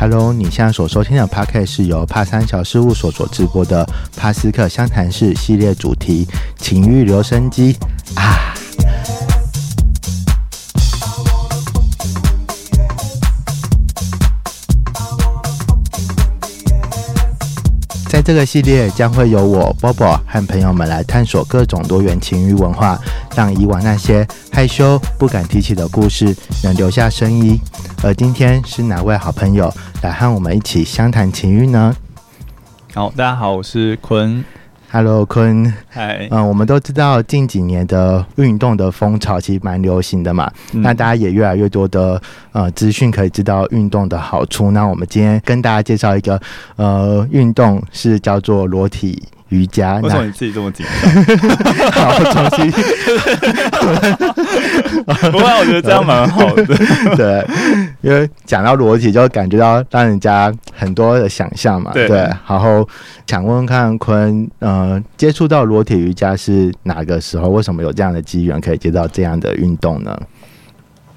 Hello，你现在所收听的 Podcast 是由帕三桥事务所所直播的帕斯克相谈室系列主题情欲留声机啊。在这个系列将会由我 Bobo 和朋友们来探索各种多元情欲文化，让以往那些害羞不敢提起的故事能留下声音。而今天是哪位好朋友来和我们一起相谈情欲呢好，大家好，我是坤。？Hello，坤。嗨，嗯，我们都知道近几年的运动的风潮其实蛮流行的嘛，嗯那大家也越来越多的呃资讯可以知道运动的好处。那我们今天跟大家介绍一个呃运动是叫做裸体瑜伽。那为什么你自己这么紧张？好，重新 不会，我觉得这样蛮好的。对，因为讲到裸体，就感觉到让人家很多的想象嘛。对然后想问问看坤，呃，接触到裸体瑜伽是哪个时候？为什么有这样的机缘可以接到这样的运动呢？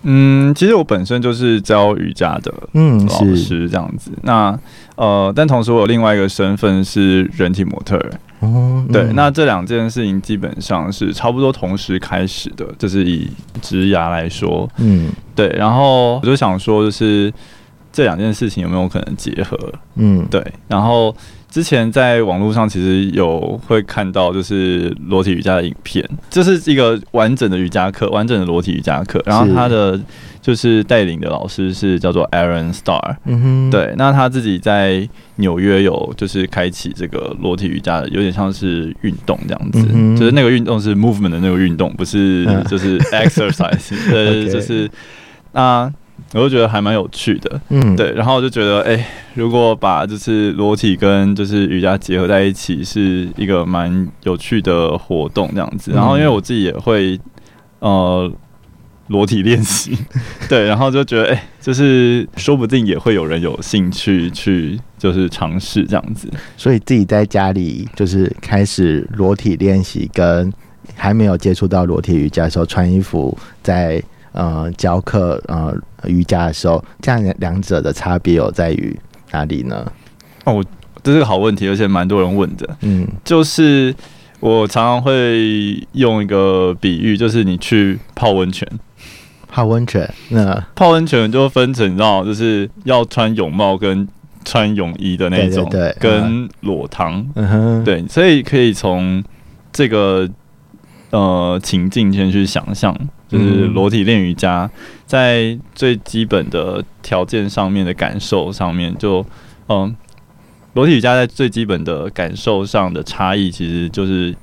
嗯，其实我本身就是教瑜伽的嗯，老师这样子。那呃，但同时我有另外一个身份是人体模特儿。哦，对，嗯那这两件事情基本上是差不多同时开始的，就是以职涯来说。嗯对，然后我就想说，就是这两件事情有没有可能结合？嗯，对，然后之前在网络上其实有会看到，就是裸体瑜伽的影片，这是一个完整的瑜伽课，完整的裸体瑜伽课。然后他的就是带领的老师是叫做 Aaron Star，嗯哼，对，那他自己在纽约有就是开启这个裸体瑜伽的，有点像是运动这样子，嗯就是那个运动是 movement 的那个运动，不是嗯。就是 exercise，对，OK。就是那我就觉得还蛮有趣的。嗯，对，然后我就觉得，哎、如果把就是裸体跟就是瑜伽结合在一起，是一个蛮有趣的活动这样子。然后因为我自己也会呃裸体练习，对，然后就觉得，哎、就是说不定也会有人有兴趣去就是尝试这样子。所以自己在家里就是开始裸体练习，跟还没有接触到裸体瑜伽的时候穿衣服在呃教课呃瑜伽的时候，这样两者的差别有在于哪里呢？哦，这是个好问题，而且蛮多人问的。嗯就是我常常会用一个比喻，就是你去泡温泉。泡温泉，那泡温泉就分成，你知道，就是要穿泳帽跟穿泳衣的那种，对对对跟裸汤，嗯哼，对，所以可以从这个呃情境先去想象，就是嗯裸体练瑜伽，在最基本的条件上面的感受上面就，嗯，裸体瑜伽在最基本的感受上的差异，其实就是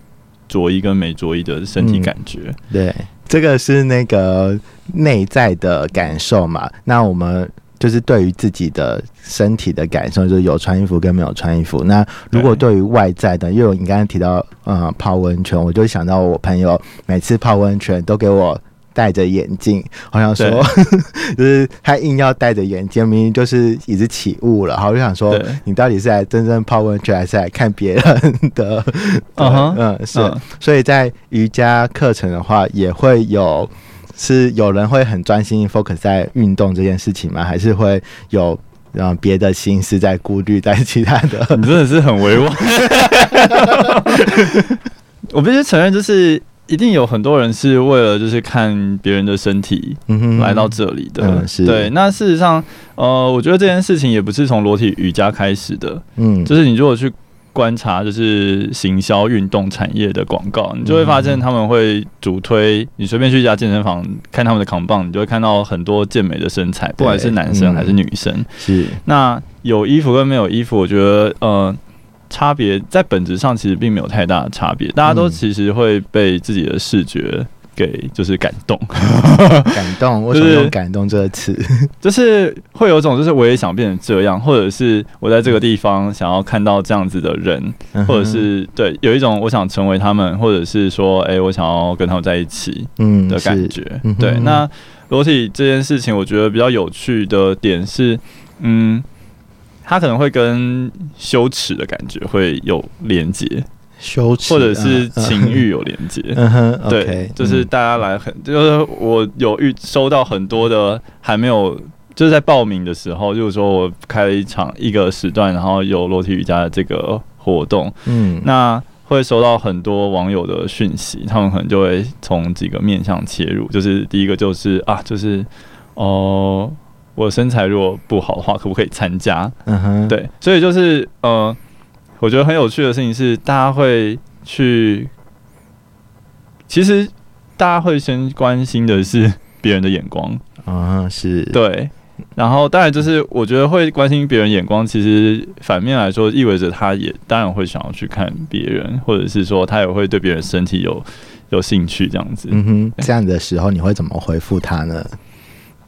着衣跟没着衣的身体嗯感觉。对，这个是那个内在的感受嘛。那我们就是对于自己的身体的感受，就是有穿衣服跟没有穿衣服。那如果对于外在的，因为你刚刚提到呃泡温泉，我就想到我朋友每次泡温泉都给我。戴着眼镜，好像说，就是他硬要戴着眼镜，明明就是已经起雾了。好，我就想说，你到底是来真正泡温泉，还是来看别人的？嗯哼嗯，是。嗯所以在瑜伽课程的话，也会有是有人会很专心 focus 在运动这件事情吗？还是会有呃别的心思在顾虑在其他的？你真的是很委婉。我必须承认，就是一定有很多人是为了就是看别人的身体嗯哼来到这里的。对。那事实上，呃，我觉得这件事情也不是从裸体瑜伽开始的，嗯，就是你如果去。观察就是行销运动产业的广告，你就会发现他们会主推。你随便去一家健身房看他们的扛棒，你就会看到很多健美的身材，不管是男生嗯还是女生。是那有衣服跟没有衣服，我觉得呃，差别在本质上其实并没有太大的差别，大家都嗯其实会被自己的视觉给就是感动，感动。为什么用感动这个词？就是会有种就是我也想变成这样，或者是我在这个地方想要看到这样子的人，嗯或者是对有一种我想成为他们，或者是说哎、我想要跟他们在一起嗯的感觉。对，那裸体这件事情，我觉得比较有趣的点是，嗯，它可能会跟羞耻的感觉会有连接。羞耻，或者是嗯情，欲有连接。嗯哼对就是大家来很，就是我有遇收到很多的还没有。就是在报名的时候，就是说我开了一场一个时段，然后有裸体瑜伽的这个活动，嗯，那会收到很多网友的讯息，他们可能就会从几个面向切入，就是第一个就是啊，就是哦、我身材如果不好的话，可不可以参加？嗯哼，，对，所以就是呃，我觉得很有趣的事情是，大家会去，其实大家会先关心的是别人的眼光，啊，是，，对。然后，当然就是我觉得会关心别人眼光，其实反面来说，意味着他也当然会想要去看别人，或者是说他也会对别人身体有有兴趣这样子。嗯哼，这样的时候你会怎么回复他呢？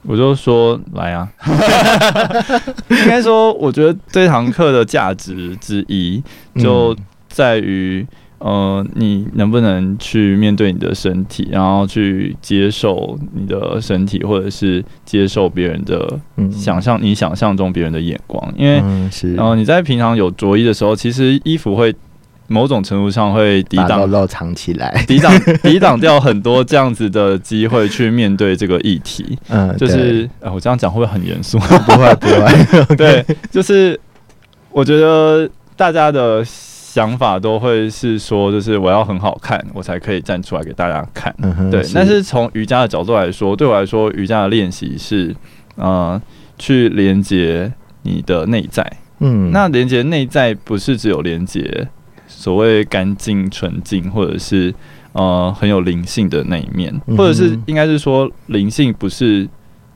我就说来啊，应该说，我觉得这堂课的价值之一就嗯在于，呃，你能不能去面对你的身体，然后去接受你的身体，或者是接受别人的嗯。想象，你想象中别人的眼光，因为。然后你在平常有着衣的时候，其实衣服会某种程度上会抵挡肉藏起来，抵挡 抵挡掉很多这样子的机会去面对这个议题。嗯，就是，哎，我这样讲会不会很严肃？不 会不会，对，就是我觉得大家的想法都会是说，就是我要很好看，我才可以站出来给大家看。对，但是从瑜伽的角度来说，对我来说，瑜伽的练习是，呃，去连接你的内在。嗯，那连接内在不是只有连接所谓干净纯净，或者是呃很有灵性的那一面，嗯或者是应该是说灵性不是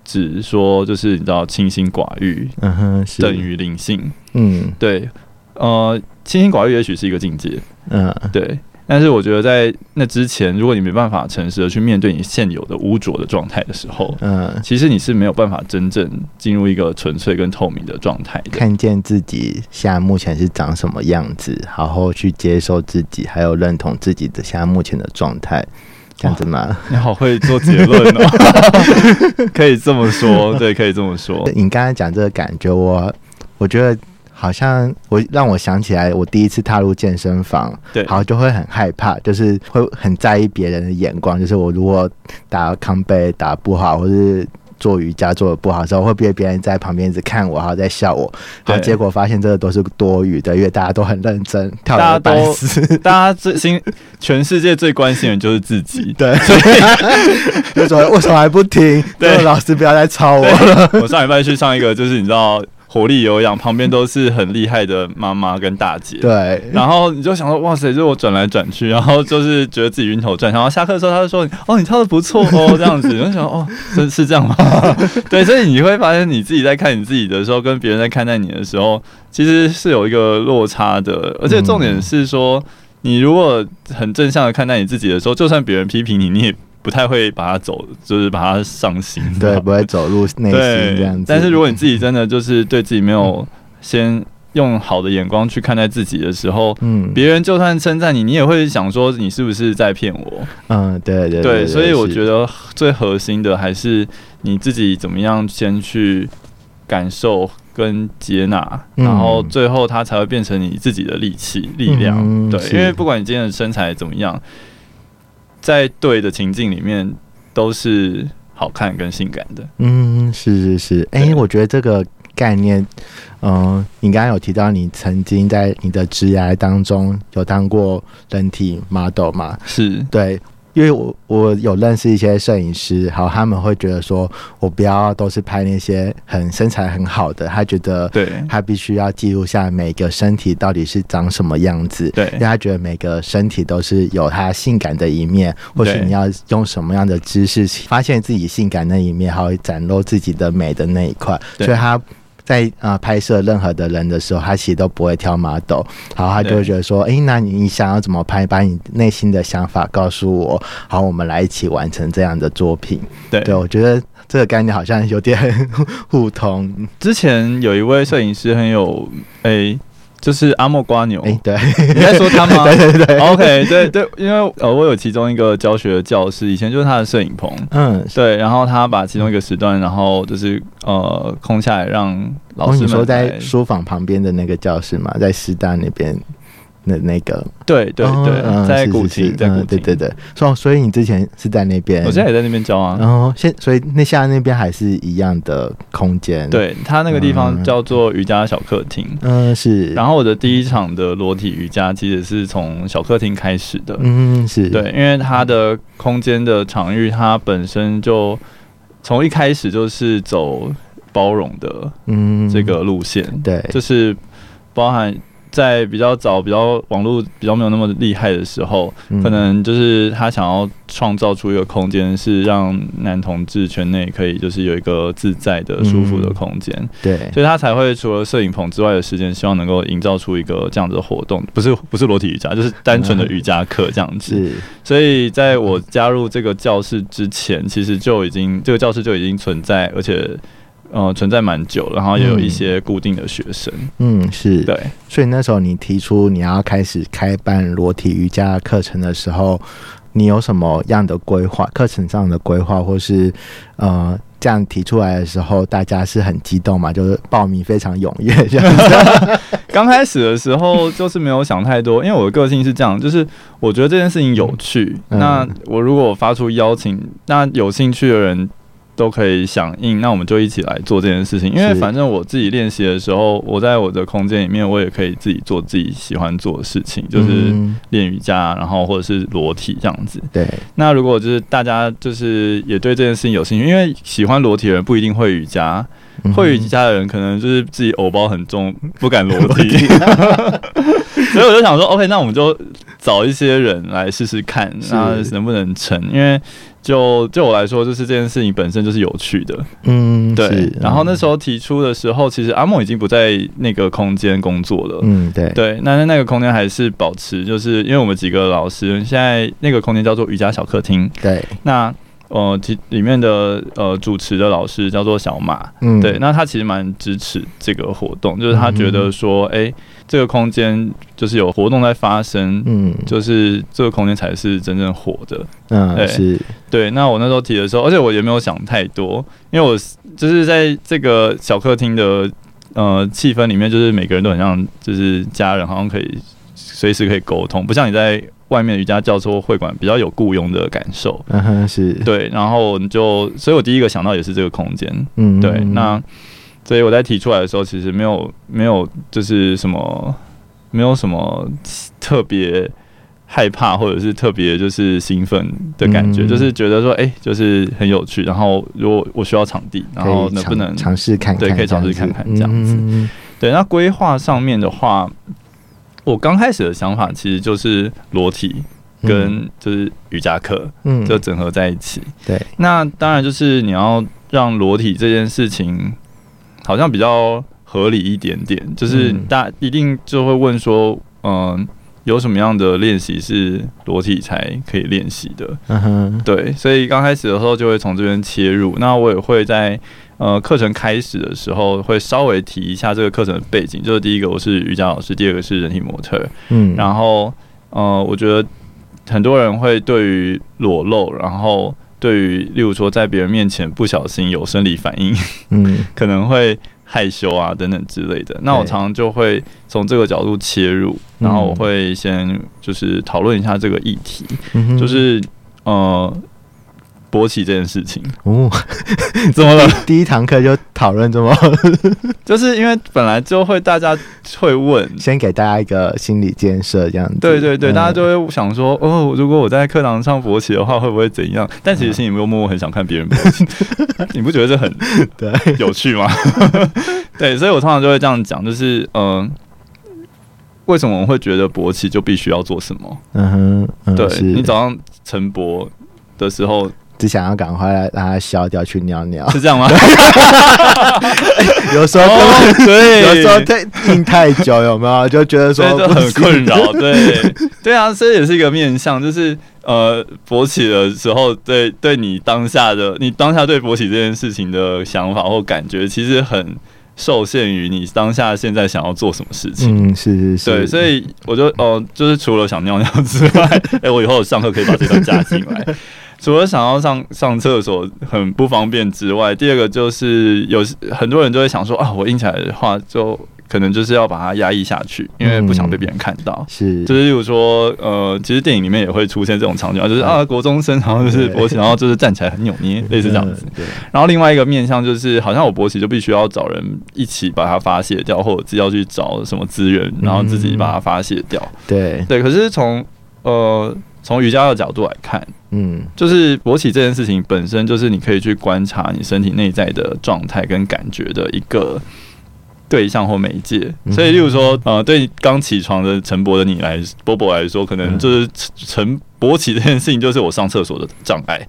指说就是你知道清心寡欲嗯哼是。等于灵性，嗯。对，呃清心寡欲也许是一个境界，嗯。对。但是我觉得在那之前，如果你没办法诚实的去面对你现有的污浊的状态的时候，嗯，其实你是没有办法真正进入一个纯粹跟透明的状态的。看见自己现在目前是长什么样子，好好去接受自己，还有认同自己的现在目前的状态，这样子吗？你好会做结论哦，可以这么说，对，可以这么说。你刚才讲这个感觉，我我觉得好像我让我想起来，我第一次踏入健身房，对，好就会很害怕，就是会很在意别人的眼光，就是我如果打康贝打不好，或是做瑜伽做的不好的时候，会被别人在旁边一直看我，然后在笑我，然后结果发现这个都是多余的，因为大家都很认真，跳大家的半都死。大家最心，全世界最关心的就是自己。对，为什么为什么还不停？对老师不要再吵我了。我上礼拜去上一个，就是你知道活力有氧，旁边都是很厉害的妈妈跟大姐。对，然后你就想说，哇塞，就是我转来转去，然后就是觉得自己晕头转向。然后下课的时候，他就说，哦，你跳的不错哦，这样子。我就想，哦，是是这样吗？对，所以你会发现你自己在看你自己的时候，跟别人在看待你的时候，其实是有一个落差的。而且重点是说，你如果很正向的看待你自己的时候，就算别人批评你，你也不太会把它走，就是把它上心。对，不会走入内心，这样子。但是如果你自己真的就是对自己没有先用好的眼光去看待自己的时候，嗯别人就算称赞你，你也会想说你是不是在骗我？嗯，对对对，所以我觉得得最核心的还是你自己怎么样先去感受跟接纳，嗯然后最后它才会变成你自己的力气、力量。对，因为不管你今天的身材怎么样，在对的情境里面都是好看跟性感的。嗯，是是是，哎、对我觉得这个概念，嗯、你刚刚有提到你曾经在你的职涯当中有当过人体 model 嘛？是，对，因为我我有认识一些摄影师，好，他们会觉得说我不要都是拍那些很身材很好的，他觉得对，他必须要记录下每个身体到底是长什么样子。对因为他觉得每个身体都是有他性感的一面，或许你要用什么样的姿势发现自己性感那一面，还有展露自己的美的那一块，所以他。在呃拍摄任何的人的时候，他其实都不会挑 model，然后他就会觉得说，诶，那你你想要怎么拍？把你内心的想法告诉我，好，我们来一起完成这样的作品。对对，我觉得这个概念好像有点 互通。之前有一位摄影师很有诶、就是阿莫瓜牛，诶，对，你在说他吗？对对对，OK，对对，因为呃，我有其中一个教学的教室，以前就是他的摄影棚，嗯，对，然后他把其中一个时段，然后就是呃空下来让老哦，师们你说在书房旁边的那个教室嘛，在师大那边。的那个，对对哦对，嗯在古是是是亭，在古嗯对，对对，所所以你之前是在那边，我现在也在那边教啊。然后现所以那现在那边还是一样的空间，，对它那个地方嗯。叫做瑜伽小客厅。嗯是，然后我的第一场的裸体瑜伽其实是从小客厅开始的，嗯是，对，因为它的空间的场域，它本身就从一开始就是走包容的嗯。这个路线，对，就是包含在比较早、比较网络比较没有那么厉害的时候，嗯。可能就是他想要创造出一个空间，是让男同志圈内可以就是有一个自在的、舒服的嗯。空间，对，所以他才会除了摄影棚之外的时间，希望能够营造出一个这样子的活动，不是不是裸体瑜伽，就是单纯的瑜伽课这样子。是，所以在我加入这个教室之前，其实就已经这个教室就已经存在，而且呃存在蛮久了，然后也有一些固定的学生。嗯是，对，所以那时候你提出你要开始开办裸体瑜伽课程的时候，你有什么样的规划？课程上的规划，或是呃这样提出来的时候，大家是很激动嘛？就是报名非常踊跃这样子。刚开始的时候就是没有想太多，因为我的个性是这样，就是我觉得这件事情有趣，嗯那我如果发出邀请，那有兴趣的人。都可以响应，那我们就一起来做这件事情。因为反正我自己练习的时候，我在我的空间里面，我也可以自己做自己喜欢做的事情，就是嗯。练瑜伽，然后或者是裸体这样子。对，那如果就是大家就是也对这件事情有兴趣，因为喜欢裸体的人不一定会瑜伽，嗯。会瑜伽的人可能就是自己偶包很重，不敢裸体，所以我就想说，OK，那我们就找一些人来试试看，那能不能成？因为就就我来说，就是这件事情本身就是有趣的，嗯对是。然后那时候候提出的时候，其实阿梦已经不在那个空间工作了，嗯对。对，那那那个空间还是保持，就是因为我们几个老师现在那个空间叫做瑜伽小客厅，对。那呃，其里面的呃主持的老师叫做小马，嗯。对，那他其实蛮支持这个活动，就是他觉得说，哎、这个空间就是有活动在发生，嗯就是这个空间才是真正火的。嗯对是。对，那我那时候提的时候，而且我也没有想太多，因为我就是在这个小客厅的呃气氛里面，就是每个人都很像就是家人，好像可以随时可以沟通，不像你在外面瑜伽教授会馆比较有雇佣的感受。嗯哼是对，然后我就，所以我第一个想到也是这个空间。嗯对，那所以我在提出来的时候，其实没有没有就是什么没有什么特别害怕或者是特别就是兴奋的感觉，嗯就是觉得说，哎、就是很有趣。然后如果我需要场地，然后能不能尝尝试看看？对可以尝试看看这样子嗯对？那规划上面的话，我刚开始的想法其实就是裸体跟就是瑜伽课。嗯就整合在一起。对，那当然就是你要让裸体这件事情好像比较合理一点点，就是嗯大一定就会问说，嗯、有什么样的练习是裸体才可以练习的？嗯哼对，所以刚开始的时候就会从这边切入。那我也会在呃课程开始的时候会稍微提一下这个课程的背景，就是第一个我是瑜伽老师，第二个是人体模特，嗯。然后呃，我觉得很多人会对于裸露，然后对于例如说在别人面前不小心有生理反应，嗯。可能会害羞啊等等之类的。那我常常就会从这个角度切入，然后我会先就是讨论一下这个议题，嗯就是呃。勃起这件事情，哦，怎么了？第一堂课就讨论这么，就是因为本来就会大家会问，先给大家一个心理建设，这样子。对对对，嗯大家就会想说，哦，如果我在课堂上勃起的话，会不会怎样？但其实心里默默很想看别人勃起，你不觉得这很对有趣吗？对，所以我通常就会这样讲，就是嗯、呃为什么我会觉得勃起就必须要做什么？嗯哼，嗯对你早上晨勃的时候只想要赶快让它消掉去尿尿，是这样吗？有时候根哦、对，有时候太硬太久，有没有？就觉得说很困扰，对 对啊，这也是一个面向，就是呃，勃起的时候，对对你当下的你当下对勃起这件事情的想法或感觉，其实很受限于你当下现在想要做什么事情。嗯，是是是，对，所以我就哦、就是除了想尿尿之外，哎、我以后上课可以把这段加进来。除了想要上上厕所很不方便之外，第二个就是有很多人就会想说啊，我硬起来的话就可能就是要把它压抑下去，因为不想被别人看到。是，就是例如说，呃，其实电影里面也会出现这种场景啊，就是啊，国中生，然后就是对勃起，然后就是站起来很扭捏，类似这样子。然后另外一个面向就是，好像我勃起就必须要找人一起把它发泄掉，或者自己要去找什么资源，然后自己把它发泄掉。对，对，可是从呃从瑜伽的角度来看，嗯。就是勃起这件事情本身就是你可以去观察你身体内在的状态跟感觉的一个对象或媒介。所以，例如说，呃，对刚起床的陈博的你来，波波来说，可能就是晨勃起这件事情就是我上厕所的障碍。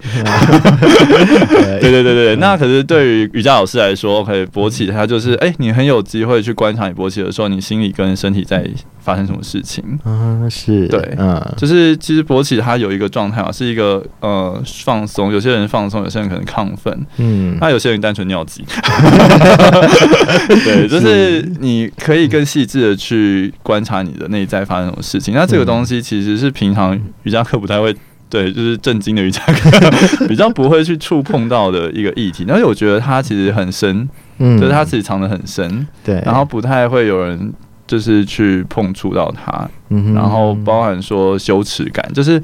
对。对对对，那可是对于瑜伽老师来说可以勃起它就是，哎、你很有机会去观察你勃起的时候，你心里跟身体在发生什么事情。嗯是，对嗯就是其实勃起它有一个状态啊，是一个呃放松，有些人放松，有些人可能亢奋，嗯那有些人单纯尿急。对，就是你可以更细致的去观察你的内在发生什么事情。那这个东西其实是平常瑜伽课不太会。对，就是正经的瑜伽课 比较不会去触碰到的一个议题，但是我觉得它其实很深，嗯就是它其实藏得很深，对，然后不太会有人就是去碰触到它。嗯然后包含说羞耻感，就是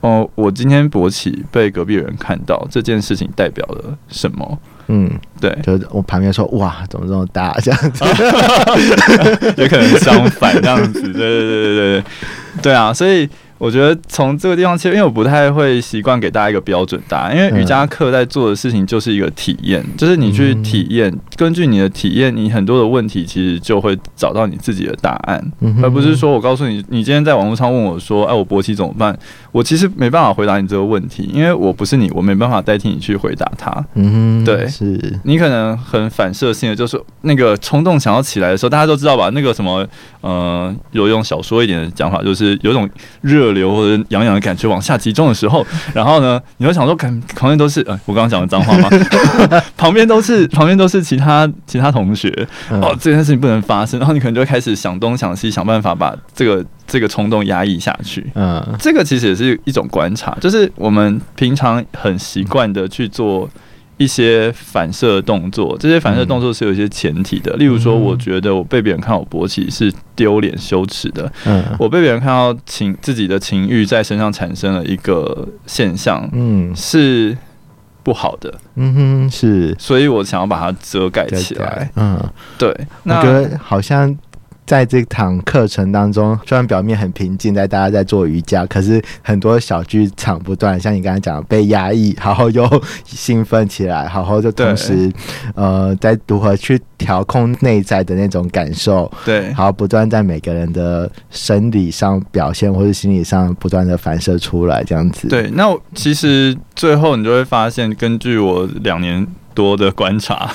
哦，我今天勃起被隔壁人看到这件事情代表了什么？嗯，对，就是我旁边说哇，怎么这么大这样子，也可能相反这样子，对对对对对对，对啊，所以。我觉得从这个地方切，因为我不太会习惯给大家一个标准答案，因为瑜伽课在做的事情就是一个体验，就是你去体验，根据你的体验，你很多的问题其实就会找到你自己的答案。而不是说我告诉你，你今天在网络上问我说，哎，我勃起怎么办？我其实没办法回答你这个问题，因为我不是你，我没办法代替你去回答他。嗯，对是，你可能很反射性的，就是那个冲动想要起来的时候，大家都知道吧？那个什么，呃，有用小说一点的讲法，就是有一种热流或者痒痒的感觉往下集中的时候，然后呢，你会想说，看旁边都是，呃，我刚刚讲的脏话吗？旁边都是旁边都是其他其他同学，嗯哦，这件事情不能发生，然后你可能就会开始想东想西，想办法把这个这个冲动压抑下去。嗯这个其实也是一种观察，就是我们平常很习惯的去做一些反射动作，这些反射动作是有一些前提的。例如说，我觉得我被别人看我勃起是丢脸羞耻的，嗯我被别人看到情自己的情欲在身上产生了一个现象嗯是不好的，嗯哼，是所以我想要把它遮盖起来。嗯，对，我那觉得好像。在这堂课程当中，虽然表面很平静，在大家在做瑜伽，可是很多小剧场不断，像你刚才讲被压抑，然后又兴奋起来，然后就同时，呃，在如何去调控内在的那种感受，对然后不断在每个人的生理上表现，或是心理上不断的反射出来，这样子。，对，那其实最后你就会发现，根据我两年多的观察，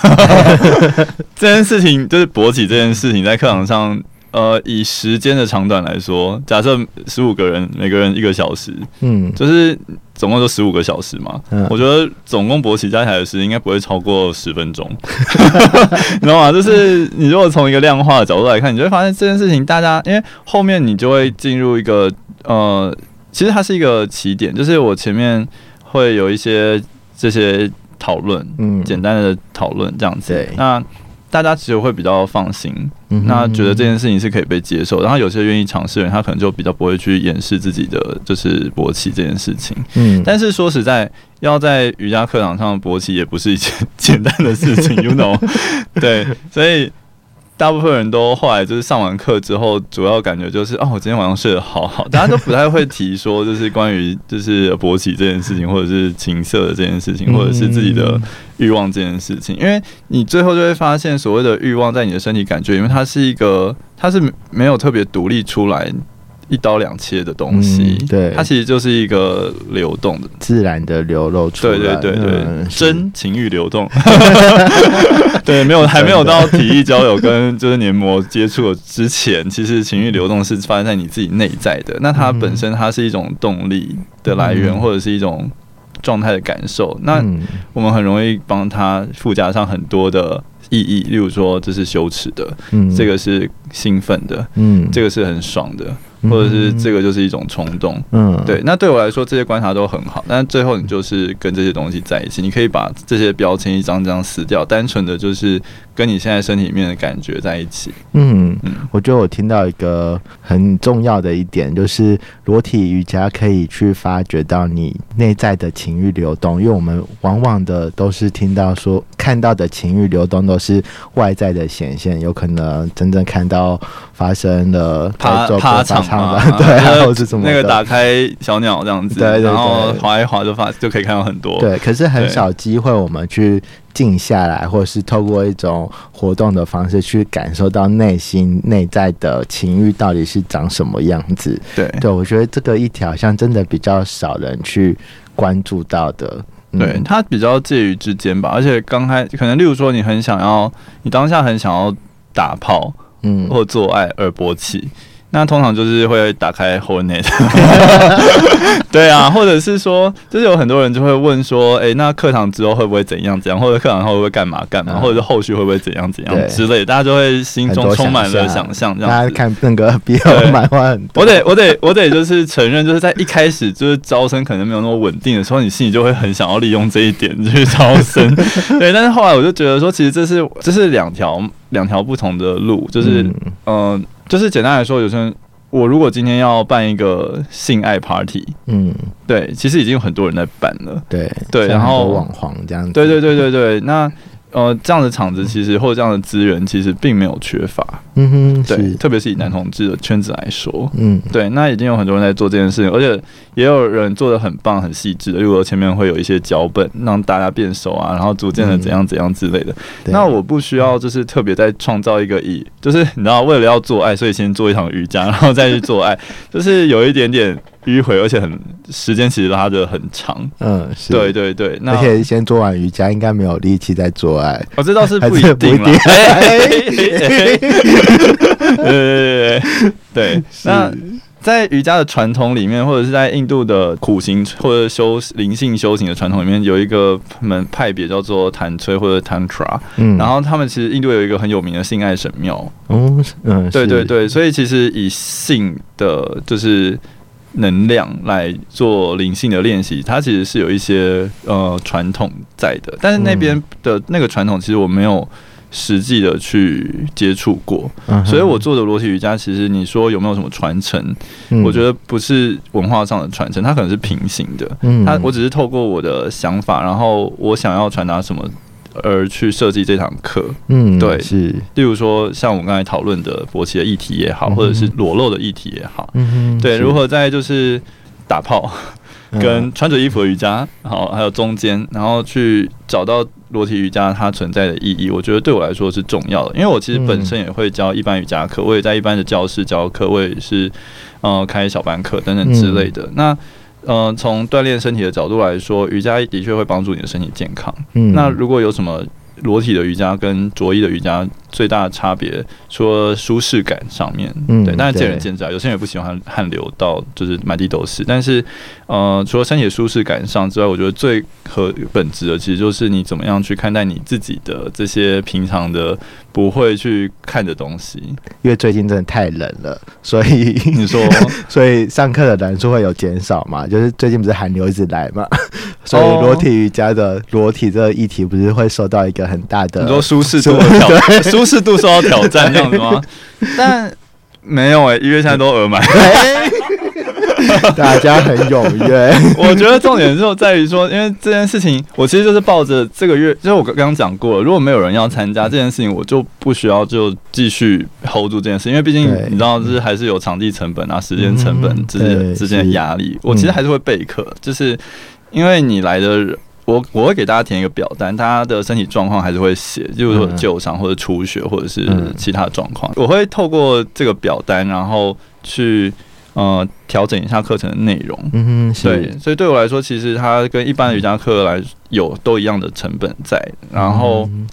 这件事情就是勃起这件事情，在课堂上，呃，以时间的长短来说，假设十五个人，每个人一个小时，嗯就是总共就十五个小时嘛。嗯我觉得总共勃起加起来的时间应该不会超过十分钟，你知道吗？就是你如果从一个量化的角度来看，你就会发现这件事情，大家因为后面你就会进入一个呃，其实它是一个起点，就是我前面会有一些这些讨论，嗯简单的讨论这样子对，那大家其实会比较放心，嗯那觉得这件事情是可以被接受，然后有些愿意尝试的人，他可能就比较不会去掩饰自己的就是勃起这件事情。嗯，但是说实在，要在瑜伽课堂上勃起也不是一件 简单的事情，you know？对，所以大部分人都后来就是上完课之后，主要感觉就是哦，我今天晚上睡得好好，大家都不太会提说就是关于就是勃起这件事情，或者是情色的这件事情，或者是自己的欲望这件事情，因为你最后就会发现，所谓的欲望在你的身体感觉，因为它是一个，它是没有特别独立出来。一刀两切的东西，嗯对。它其实就是一个流动的，自然的流露出来。对对对对，嗯真情欲流动，对，没有还没有到体液交流跟就是黏膜接触之前，其实情欲流动是发生在你自己内在的。那它本身它是一种动力的来源，嗯。或者是一种状态的感受。那嗯。我们很容易帮它附加上很多的意义，例如说这是羞耻的，嗯。这个是兴奋的，嗯。这个是很爽的，或者是这个就是一种冲动。嗯，对，那对我来说这些观察都很好，但最后你就是跟这些东西在一起，你可以把这些标签一张张撕掉，单纯的就是跟你现在身体里面的感觉在一起。嗯嗯，我觉得我听到一个很重要的一点，就是裸体瑜伽可以去发掘到你内在的情欲流动，因为我们往往的都是听到说看到的情欲流动都是外在的显现，有可能真正看到发生了趴在做趴场嘛，对啊，就是或是什么那个打开小鸟这样子，对对对然后滑一滑就发就可以看到很多。对，可是很少机会我们去静下来，或者是透过一种活动的方式去感受到内心内在的情欲到底是长什么样子。对对，我觉得这个一条好像真的比较少人去关注到的。嗯对，它比较介于之间吧，而且刚开可能，例如说你很想要，你当下很想要打炮嗯，或做爱而勃起，那通常就是会打开 Hornet，对啊，或者是说，就是有很多人就会问说，哎、那课堂之后会不会怎样怎样，或者课堂后会不会干嘛干嘛，嗯。或者是后续会不会怎样怎样？之类，大家就会心中充满了想想象，这大家。看那个漫 画很多，我得，我得，我得，就是承认，就是在一开始就是招生可能没有那么稳定的时候，你心里就会很想要利用这一点去招生。对，但是后来我就觉得说，其实这是这是两条两条不同的路，就是嗯。嗯、就是简单来说，有些人我如果今天要办一个性爱 party，嗯，对，其实已经有很多人在办了。对对然后网黄这样子，对对对对对，那呃这样的场子其实或者这样的资源其实并没有缺乏，嗯哼，对，特别是以男同志的圈子来说。嗯对，那已经有很多人在做这件事情，而且也有人做的很棒、很细致的。例如说前面会有一些脚本，让大家变熟啊，然后逐渐的怎样怎样之类的。对那我不需要就是特别再创造一个以，就是你知道为了要做爱，所以先做一场瑜伽，然后再去做爱，就是有一点点迂回，而且很时间其实拉的很长。嗯是，对对对，那而且先做完瑜伽，应该没有力气再做爱。哦，这倒是不一定啦。不一定哎哎哎哎对那在瑜伽的传统里面，或者是在印度的苦行或者修灵性修行的传统里面，有一个门派别叫做谭崔或者 Tantra，、嗯，然后他们其实印度有一个很有名的性爱神庙，嗯嗯，对对，对，所以其实以性的就是能量来做灵性的练习，它其实是有一些呃传统在的，但是那边的那个传统其实我没有实际的去接触过，嗯所以我做的裸体瑜伽，其实你说有没有什么传承？嗯我觉得不是文化上的传承，它可能是平行的。嗯它我只是透过我的想法，然后我想要传达什么。而去设计这堂课，嗯对。是。例如说像我们刚才讨论的勃起的议题也好，嗯或者是裸露的议题也好，嗯哼对，如何在就是打炮嗯。跟穿着衣服的瑜伽，好，还有中间，然后去找到裸体瑜伽它存在的意义，我觉得对我来说是重要的，因为我其实本身也会教一般瑜伽课，我也在一般的教室教课，我也是呃开小班课等等之类的。那呃，从锻炼身体的角度来说，瑜伽的确会帮助你的身体健康。嗯那如果有什么裸体的瑜伽跟着衣的瑜伽最大的差别，说舒适感上面，嗯对，当然见仁见智啊。有些人也不喜欢汗流到就是满地都是，但是呃，除了身体的舒适感上之外，我觉得最和本质的其实就是你怎么样去看待你自己的这些平常的不会去看的东西。因为最近真的太冷了，所以你说 所以上课的人数会有减少嘛？就是最近不是寒流一直来嘛，所以哦裸体瑜伽的裸体这个议题不是会受到一个很大的你说舒适度的挑，舒适度受到挑战这样子吗？但没有哎、因为现在都额满。大家很踊跃，我觉得重点就在于说，因为这件事情，我其实就是抱着这个月，就是我刚刚讲过了，如果没有人要参加这件事情，我就不需要就继续 hold 住这件事，因为毕竟你知道，就是还是有场地成本啊、时间成本嗯之间之间的压力。我其实还是会备课，就是因为你来的人。我我会给大家填一个表单，大家的身体状况还是会写，就是说嗯旧伤或者出血或者是嗯其他的状况。我会透过这个表单，然后去呃调整一下课程的内容。嗯哼，对，所以对我来说，其实它跟一般的瑜伽课来有都一样的成本在。然后，嗯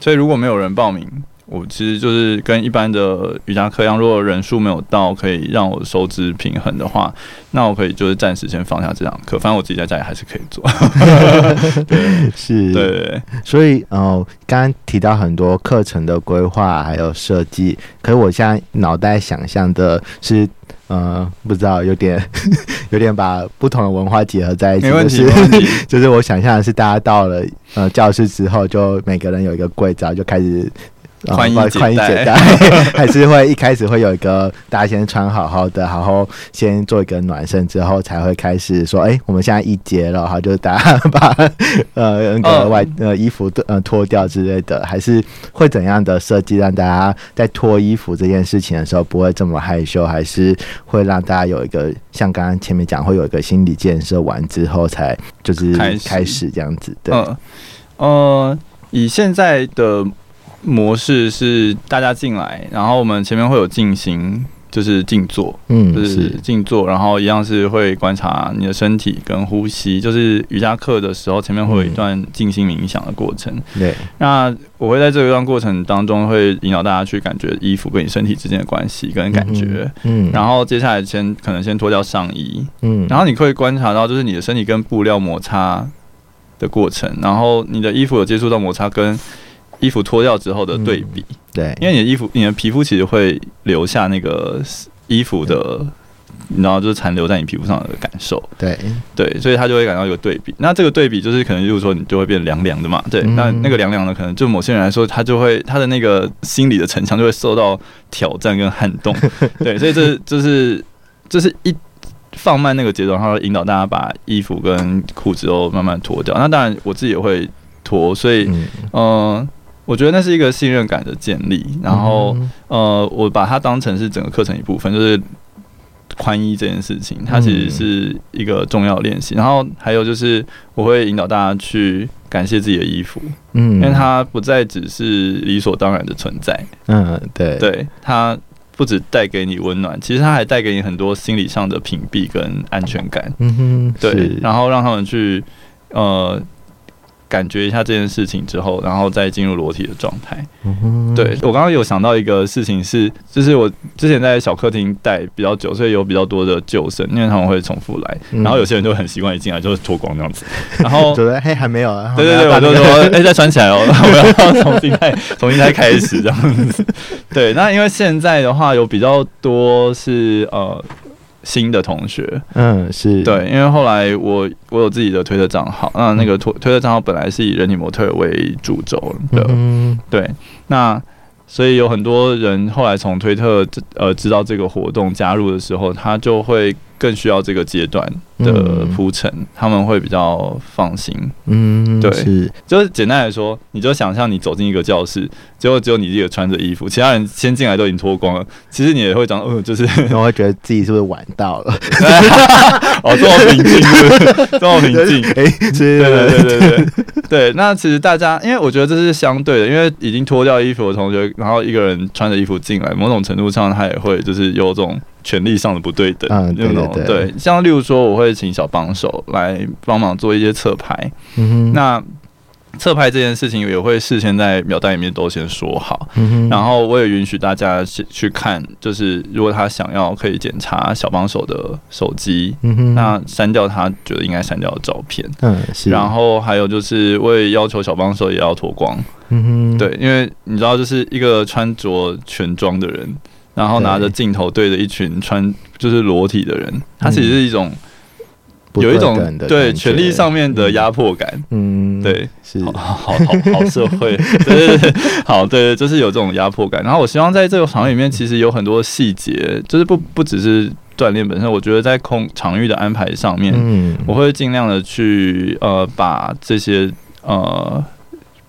所以如果没有人报名，我其实就是跟一般的瑜伽课一样，如果人数没有到可以让我收支平衡的话，那我可以就是暂时先放下这堂课，反正我自己在家里还是可以做。是，对是对，所以呃，刚刚提到很多课程的规划还有设计，可是我现在脑袋想象的是。呃，不知道，有点 有点把不同的文化结合在一起，就是。就是我想象的是，大家到了呃教室之后，就每个人有一个柜子，然后就开始。呃宽衣宽衣解带，还是会一开始会有一个大家先穿好好的，然后先做一个暖身之后，才会开始说，哎、我们现在一节了，然后就大家把呃那个嗯外呃衣服呃脱掉之类的，还是会怎样的设计让大家在脱衣服这件事情的时候不会这么害羞，还是会让大家有一个像刚刚前面讲会有一个心理建设完之后才就是开始。开始这样子，对，嗯呃，以现在的模式是大家进来，然后我们前面会有进行。就是静坐，嗯就是静坐，然后一样是会观察你的身体跟呼吸。就是瑜伽课的时候，前面会有一段静心冥想的过程。对，那我会在这一段过程当中，会引导大家去感觉衣服跟你身体之间的关系跟感觉。嗯，然后接下来先可能先脱掉上衣，嗯，然后你会观察到，就是你的身体跟布料摩擦的过程，然后你的衣服有接触到摩擦跟衣服脱掉之后的对比，对，因为你的衣服、你的皮肤其实会留下那个衣服的，然后就是残留在你皮肤上的感受，对，对，所以他就会感到一个对比。那这个对比就是可能，就是说你就会变凉凉的嘛，对。嗯那那个凉凉的，可能就某些人来说，他就会他的那个心理的城墙就会受到挑战跟撼动，对。所以这就是这是一放慢那个节奏，然后引导大家把衣服跟裤子都慢慢脱掉。那当然我自己也会脱，所以嗯，嗯。我觉得那是一个信任感的建立，然后、嗯呃，我把它当成是整个课程一部分，就是宽衣这件事情，它其实是一个重要练习。然后还有就是，我会引导大家去感谢自己的衣服，嗯，因为它不再只是理所当然的存在，嗯，对，，对它不止带给你温暖，其实它还带给你很多心理上的屏蔽跟安全感。嗯哼，对，然后让他们去呃感觉一下这件事情之后，然后再进入裸体的状态。嗯对我刚刚有想到一个事情是，就是我之前在小客厅待比较久，所以有比较多的旧生，因为他们会重复来，嗯然后有些人就很习惯一进来就是脱光这样子，然后觉得嘿还没有啊，对对对，我就说哎、再穿起来哦，我要重新再重新再开始这样子。对，那因为现在的话有比较多是呃新的同学，嗯是，对，因为后来我我有自己的推特账号，那那个推推特账号本来是以人体模特为主轴的，嗯对，那所以有很多人后来从推特呃知道这个活动加入的时候，他就会更需要这个阶段的嗯铺陈，他们会比较放心。嗯对是，就是简单来说，你就想象你走进一个教室，结果只有你自己穿着衣服，其他人先进来都已经脱光了，其实你也会讲，呃，就是 然后会觉得自己是不是晚到了？哦，这么平静 这么平静。哎，是，对对对对对对，那其实大家，因为我觉得这是相对的，因为已经脱掉衣服的同学，然后一个人穿着衣服进来，某种程度上他也会就是有种权力上的不对等，嗯对对对，像例如说，我会请小帮手来帮忙做一些侧拍，嗯哼，那侧拍这件事情也会事先在表单里面都先说好，嗯哼。然后我也允许大家去去看，就是如果他想要可以检查小帮手的手机，嗯哼，那删掉他觉得应该删掉的照片。嗯是，然后还有就是，我也要求小帮手也要脱光，嗯哼，对，因为你知道，就是一个穿着全装的人，然后拿着镜头对着一群穿就是裸体的人，他其实是一种、不有一种对权力上面的压迫感，嗯，对，是。好，好好好社会，对对对，好对，就是有这种压迫感。然后我希望在这个场域里面，其实有很多细节，就是不不只是锻炼本身，我觉得在空场域的安排上面，嗯，我会尽量的去呃把这些呃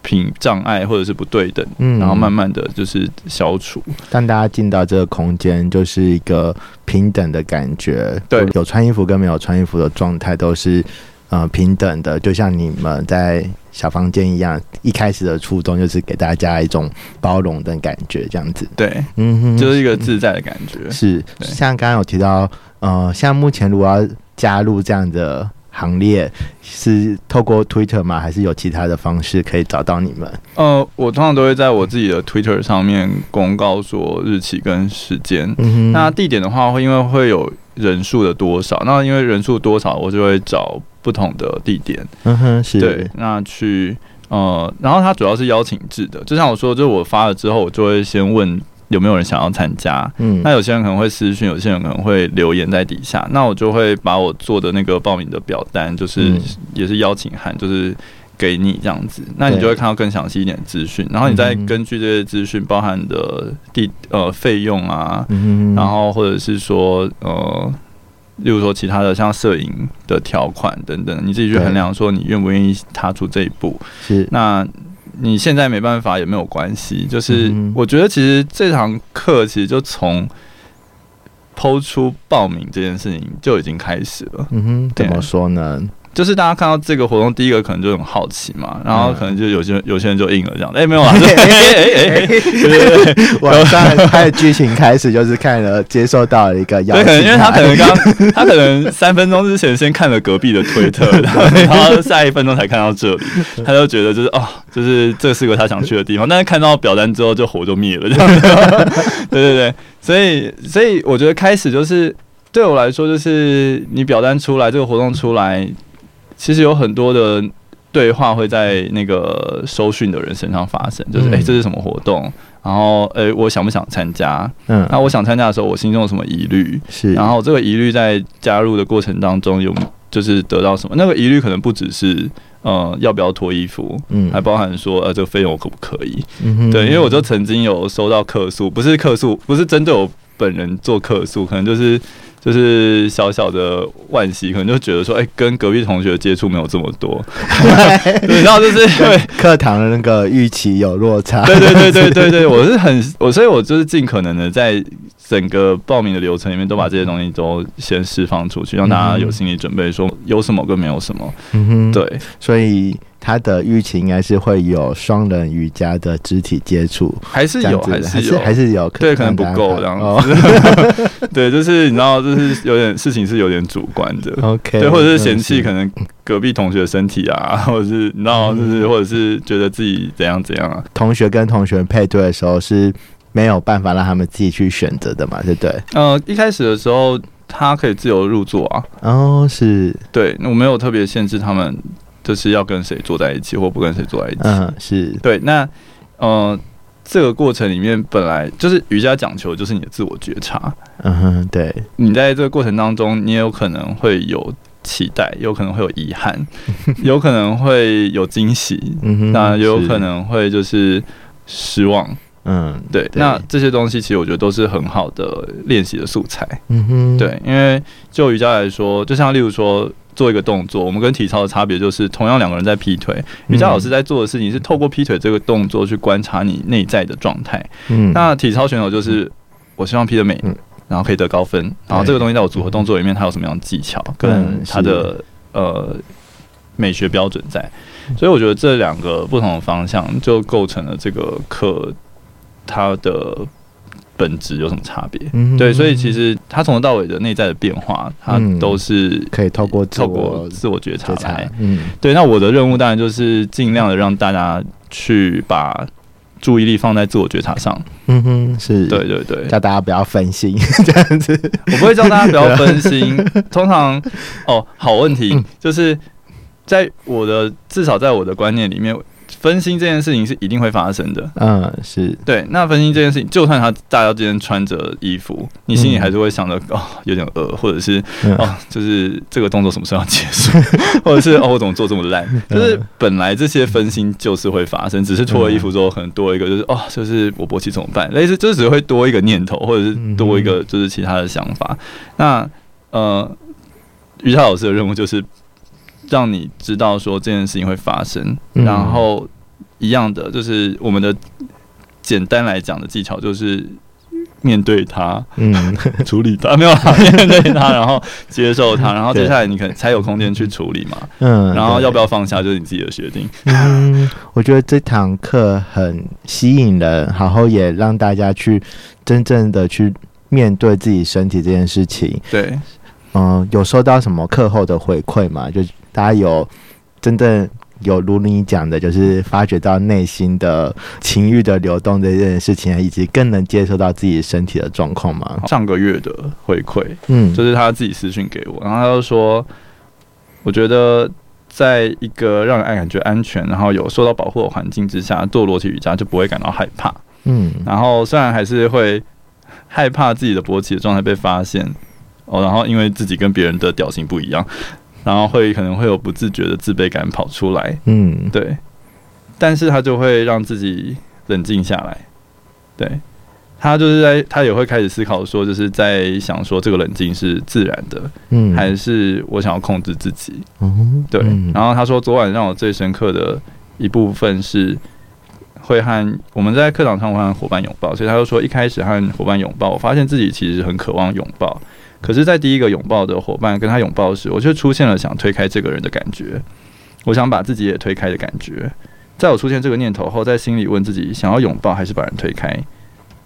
品障碍或者是不对等，嗯然后慢慢的就是消除。让大家进到这个空间，就是一个平等的感觉。对有穿衣服跟没有穿衣服的状态都是呃平等的，就像你们在小房间一样。一开始的初衷就是给大家一种包容的感觉，这样子。对，嗯哼，就是一个自在的感觉。是像刚刚有提到，呃，像目前如果要加入这样的行列，是透过 Twitter 吗？还是有其他的方式可以找到你们？呃，我通常都会在我自己的 Twitter 上面公告说日期跟时间。嗯那地点的话，会因为会有人数的多少，那因为人数多少，我就会找不同的地点。嗯哼是对，那去呃，然后它主要是邀请制的，就像我说，就是我发了之后，我就会先问有没有人想要参加。嗯。那有些人可能会私讯，有些人可能会留言在底下，那我就会把我做的那个报名的表单，就是、嗯。也是邀请函，就是给你这样子，那你就会看到更详细一点的资讯，然后你再嗯根据这些资讯包含的地呃费用啊，然后或者是说呃，例如说其他的像摄影的条款等等，你自己去衡量说你愿不愿意踏出这一步。是。那你现在没办法也没有关系，就是我觉得其实这堂课其实就从抛出报名这件事情就已经开始了。嗯哼，怎么说呢？就是大家看到这个活动，第一个可能就很好奇嘛，然后嗯可能就有些有些人就应了这样，哎、没有啊，对对对，晚上他的剧情开始就是看了接受到了一个邀对，请可能因为他可能刚他可能三分钟之前先看了隔壁的推特，然后然后下一分钟才看到这里，他就觉得就是哦，就是这是个他想去的地方，但是看到表单之后就火就灭了，这样子。对对对，所以所以我觉得开始就是对我来说，就是你表单出来，这个活动出来，其实有很多的。对话会在那个收讯的人身上发生，就是诶这是什么活动？然后哎、诶我想不想参加？嗯那我想参加的时候，我心中有什么疑虑？是，然后这个疑虑在加入的过程当中有就是得到什么？那个疑虑可能不只是呃要不要脱衣服，嗯还包含说呃这个费用可不可以？嗯哼对，因为我就曾经有收到客诉，不是客诉，不是针对我本人做客诉，可能就是。就是小小的惋惜，可能就觉得说，哎、跟隔壁同学接触没有这么多，对，然后就是对课堂的那个预期有落差，对对对对对对，我是很我，所以我就是尽可能的在整个报名的流程里面都把这些东西都先释放出去，让大家有心理准备，说有什么跟没有什么。嗯哼，对，所以他的预期应该是会有双人瑜伽的肢体接触，还是有，还还是有，还是有，对，可能不够这样子。对，就是你知道，就是有点事情是有点主观的。OK，对，或者是嫌弃嗯可能隔壁同学的身体啊，或者是你知道，就是或者是觉得自己怎样怎样啊。同学跟同学配对的时候是没有办法让他们自己去选择的嘛，对不对？呃，一开始的时候，他可以自由入座啊，哦，是，对，我没有特别限制他们，就是要跟谁坐在一起或不跟谁坐在一起。嗯，是，对，那呃，这个过程里面本来就是瑜伽讲求就是你的自我觉察，嗯哼，对，你在这个过程当中，你也有可能会有期待，有可能会有遗憾，有可能会有惊喜，那也有可，能会就是失望。嗯，对，那这些东西其实我觉得都是很好的练习的素材。嗯哼，对，因为就瑜伽来说，就像例如说做一个动作，我们跟体操的差别就是，同样两个人在劈腿，瑜伽老师在做的事情是透过劈腿这个动作去观察你内在的状态。嗯，那体操选手就是，我希望劈得美嗯，然后可以得高分，然后这个东西在我组合动作里面它有什么样的技巧，跟嗯它的呃美学标准在，所以我觉得这两个不同的方向就构成了这个课它的本质有什么差别。嗯对，所以其实它从头到尾的内在的变化，它嗯。都是可以透过自透我过自我觉察觉察。来。，嗯，对，那我的任务当然就是尽量的让大家去把注意力放在自我觉察上。嗯哼，是，对，对对，叫大家不要分心，这样子，我不会叫大家不要分心。通常，哦，好问题，嗯。就是在我的至少在我的观念里面，分心这件事情是一定会发生的。嗯，是，对，那分心这件事情，就算他大家今天穿着衣服，你心里还是会想着、哦，有点饿，或者是嗯哦，就是这个动作什么时候要结束，或者是哦，我怎么做这么烂？就是本来这些分心就是会发生，只是脱了衣服之后，可能多一个就是哦，就是我勃起怎么办？类似就是只会多一个念头，或者是多一个就是其他的想法。那呃，瑜伽老师的任务就是让你知道说这件事情会发生，嗯然后一样的就是我们的简单来讲的技巧就是面对它。嗯，处理它，没有啦，面对它，然后接受它，然后接下来你可能才有空间去处理嘛。嗯，然后要不要放下，就是你自己的决定。嗯，我觉得这堂课很吸引人，然后也让大家去真正的去面对自己身体这件事情。对，嗯、有收到什么课后的回馈吗？就大家有真正有如你讲的，就是发掘到内心的情欲的流动这件事情，以及更能接受到自己身体的状况吗？上个月的回馈，嗯，就是他自己私讯给我，然后他就说，我觉得在一个让人感觉安全，然后有受到保护的环境之下，做裸体瑜伽就不会感到害怕。嗯然后虽然还是会害怕自己的勃起的状态被发现，哦，然后因为自己跟别人的表情不一样，然后会可能会有不自觉的自卑感跑出来，嗯。对，但是他就会让自己冷静下来，对。他就是在，他也会开始思考说，就是在想说，这个冷静是自然的，嗯，还是我想要控制自己？嗯对。嗯。然后他说，昨晚让我最深刻的一部分是会和我们在课堂上会和伙伴拥抱，所以他就说，一开始和伙伴拥抱，我发现自己其实很渴望拥抱，可是，在第一个拥抱的伙伴跟他拥抱时，我却出现了想推开这个人的感觉，我想把自己也推开的感觉。在我出现这个念头后，在心里问自己，想要拥抱还是把人推开？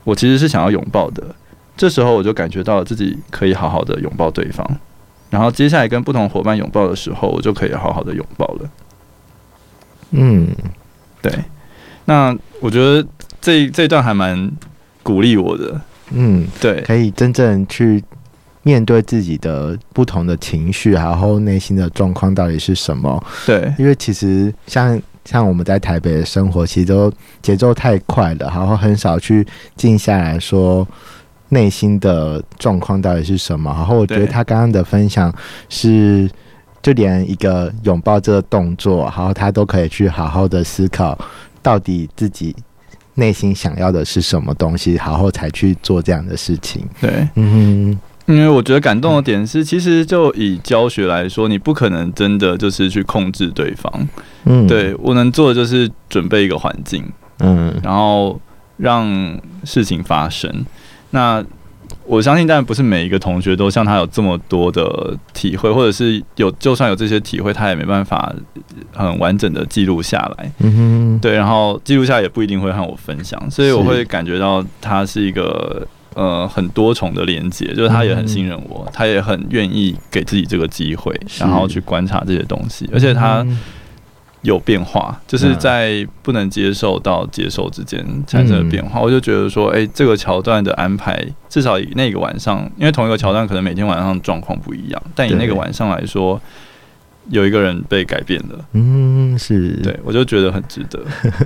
我其实是想要拥抱的。这时候我就感觉到自己可以好好的拥抱对方，然后接下来跟不同伙伴拥抱的时候，我就可以好好的拥抱了。嗯对，那我觉得这这段还蛮鼓励我的。嗯，对，可以真正去面对自己的不同的情绪，然后内心的状况到底是什么。对，因为其实像像我们在台北的生活，其实都节奏太快了，然后很少去静下来说内心的状况到底是什么。然后我觉得他刚刚的分享是。就连一个拥抱这个动作，然后他都可以去好好的思考，到底自己内心想要的是什么东西，然后才去做这样的事情。对，嗯因为我觉得感动的点是，其实就以教学来说，你不可能真的就是去控制对方。嗯，对我能做的就是准备一个环境，嗯然后让事情发生。那我相信，但不是每一个同学都像他有这么多的体会，或者是有就算有这些体会，他也没办法很完整的记录下来。嗯哼，对，然后记录下来也不一定会和我分享，所以我会感觉到他是一个呃很多重的连接，就是他也很信任我，他也很愿意给自己这个机会，然后去观察这些东西，而且他嗯。有变化，就是在不能接受到接受之间产生的变化。我就觉得说，哎、这个桥段的安排，至少以那个晚上，因为同一个桥段可能每天晚上状况不一样，但以那个晚上来说，有一个人被改变了，嗯，是，对我就觉得很值得。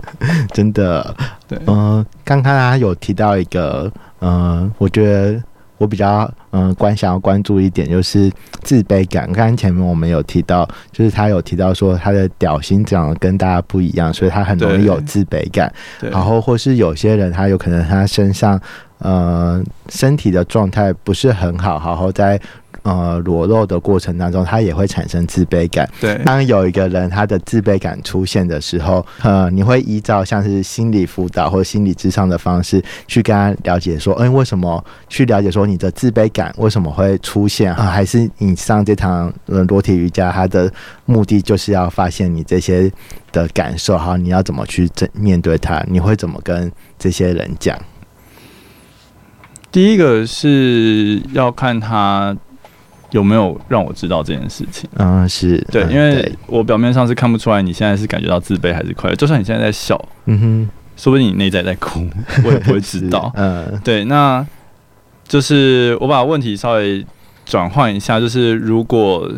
真的，对，嗯，刚刚他有提到一个，嗯，我觉得我比较嗯关想要关注一点就是自卑感。刚刚前面我们有提到，就是他有提到说他的屌型长得跟大家不一样，所以他很容易有自卑感。然后或是有些人他有可能他身上呃身体的状态不是很好，然后在呃裸露的过程当中，他也会产生自卑感。对，当有一个人他的自卑感出现的时候，呃，你会依照像是心理辅导或心理智商的方式去跟他了解说，嗯、为什么去了解说你的自卑感为什么会出现啊？还是你上这堂呃裸体瑜伽，他的目的就是要发现你这些的感受，好，你要怎么去正面对它？你会怎么跟这些人讲？第一个是要看他有没有让我知道这件事情。嗯，是对，嗯因为我表面上是看不出来你现在是感觉到自卑还是快乐，就算你现在在笑，嗯哼，说不定你内在在哭，我也不会知道。嗯对，那就是我把问题稍微转换一下，就是如果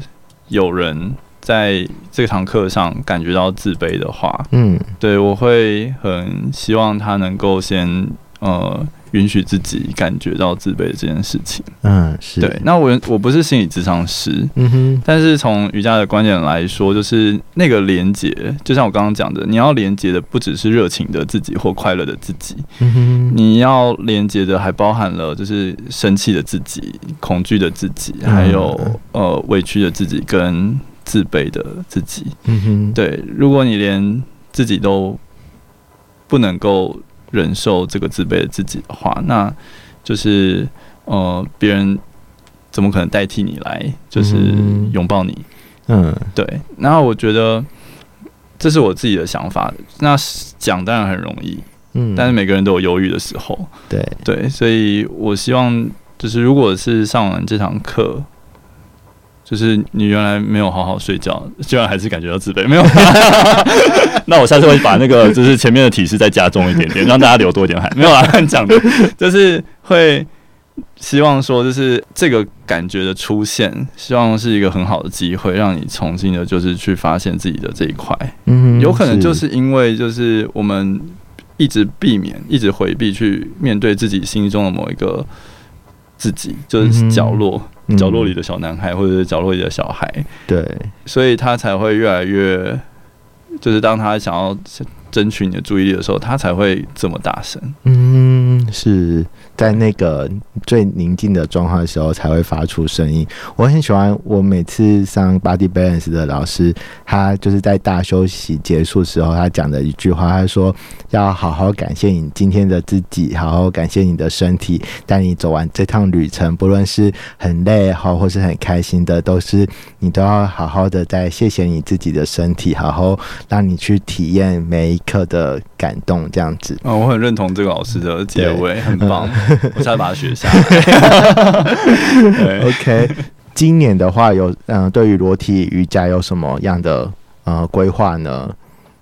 有人在这堂课上感觉到自卑的话，嗯对我会很希望他能够先呃允许自己感觉到自卑的这件事情。嗯，是。对，，那我我不是心理咨商师，嗯哼，但是从瑜伽的观点来说，就是那个连接，就像我刚刚讲的，你要连接的不只是热情的自己或快乐的自己，嗯哼，你要连接的还包含了就是生气的自己、恐惧的自己，嗯。还有呃委屈的自己跟自卑的自己。嗯哼，对，如果你连自己都不能够忍受这个自卑的自己的话，那就是呃别人怎么可能代替你来就是嗯拥抱你？嗯对，然后我觉得这是我自己的想法。那讲当然很容易，嗯，但是每个人都有忧郁的时候。对，对，所以我希望就是如果是上完这堂课，就是你原来没有好好睡觉，居然还是感觉到自卑，没有？那我下次会把那个就是前面的提示再加重一点点，让大家流多一点汗。没有啊，乱讲的，就是会希望说，就是这个感觉的出现，希望是一个很好的机会，让你重新的，就是去发现自己的这一块。嗯有可能就是因为就是我们一直避免、一直回避去面对自己心中的某一个自己，就是角落、嗯角落里的小男孩，或者是角落里的小孩，对，所以他才会越来越，就是当他想要争取你的注意力的时候，他才会这么大声。嗯，是在那个最宁静的状况的时候才会发出声音。我很喜欢我每次上 Body Balance 的老师，他就是在大休息结束时候，他讲的一句话，他说要好好感谢你今天的自己，好好感谢你的身体，带你走完这趟旅程，不论是很累好或是很开心的，都是你都要好好的在谢谢你自己的身体，好好让你去体验每一刻的感动，这样子。嗯，我很认同这个老师的结尾，很棒，我下次把它学下 来。OK，今年的话有嗯、对于裸体瑜伽有什么样的呃规划呢？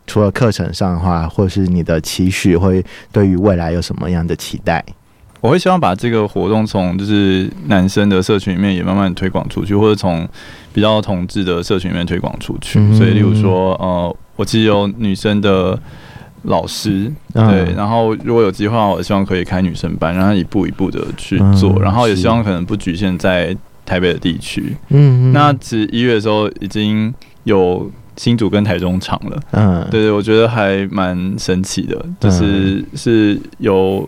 除了课程上的话，或是你的期许，会对于未来有什么样的期待？我会希望把这个活动从就是男生的社群里面也慢慢推广出去，或者从比较同志的社群里面推广出去。嗯所以，例如说，呃，我其实有女生的老师，嗯。对，然后如果有计划，我希望可以开女生班，然后一步一步的去做，嗯然后也希望可能不局限在台北的地区。嗯那其实一月的时候已经有新竹跟台中场了。嗯。对对，我觉得还蛮神奇的，就是、是有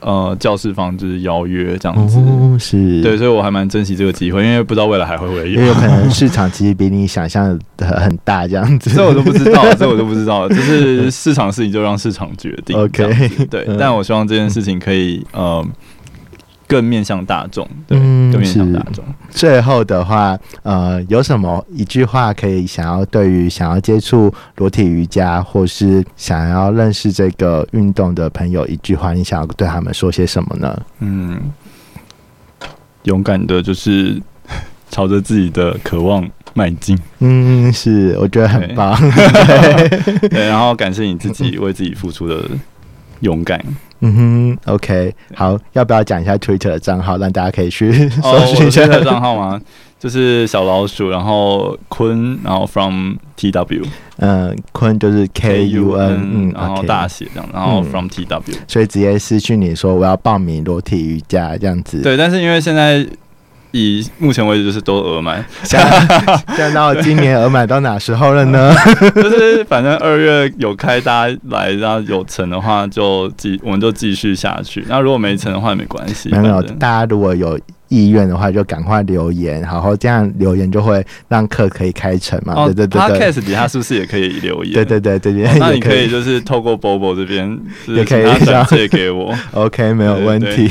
呃教室方就是邀约这样子，哦是。对，所以我还蛮珍惜这个机会，因为不知道未来还会不会有。也，有可能市场其实比你想象的很大，这样子。这我都不知道，这我都不知道，就是市场事情就让市场决定 OK 对嗯，但我希望这件事情可以呃更面向大众，对，嗯更面向大众。最后的话，呃，有什么一句话可以想要对于想要接触裸体瑜伽或是想要认识这个运动的朋友，一句话，你想要对他们说些什么呢？嗯，勇敢的，就是朝着自己的渴望迈进。嗯，是，我觉得很棒。对，然后感谢你自己为自己付出的勇敢。嗯哼，OK，好，要不要讲一下 Twitter 的账号，让大家可以去搜 哦，寻一下？哦的账号吗？就是小老鼠，然后坤，然后 from T W 嗯，坤就是 K U N，嗯然后大写这样，然后嗯 from T W。所以直接私讯你说我要报名裸体瑜伽这样子。，对，但是因为现在以目前为止就是都额满，想想到今年额满到哪时候了呢？就是反正二月有开，大家来，然后有成的话就继我们就继续下去。那如果没成的话也没关系，没有大家如果有意愿的话，就赶快留言，然后这样留言就会让课可以开成嘛。哦对对对对，，Podcast 底下是不是也可以留言？对对对对对，哦那也你可以 就是透过 Bobo 这边，也可以转借给我。OK，没有问题。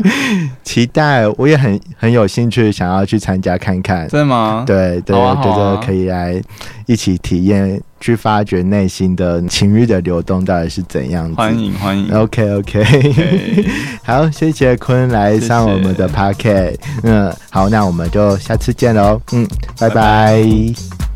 期待，我也很很有兴趣，想要去参加看看。真的吗？对对，我觉得可以来一起体验，去发掘内心的情欲的流动到底是怎样子。欢迎欢迎。OK OK，OK 好，谢谢坤来上我们的 p o c k e t 嗯，好，那我们就下次见喽。嗯，拜拜拜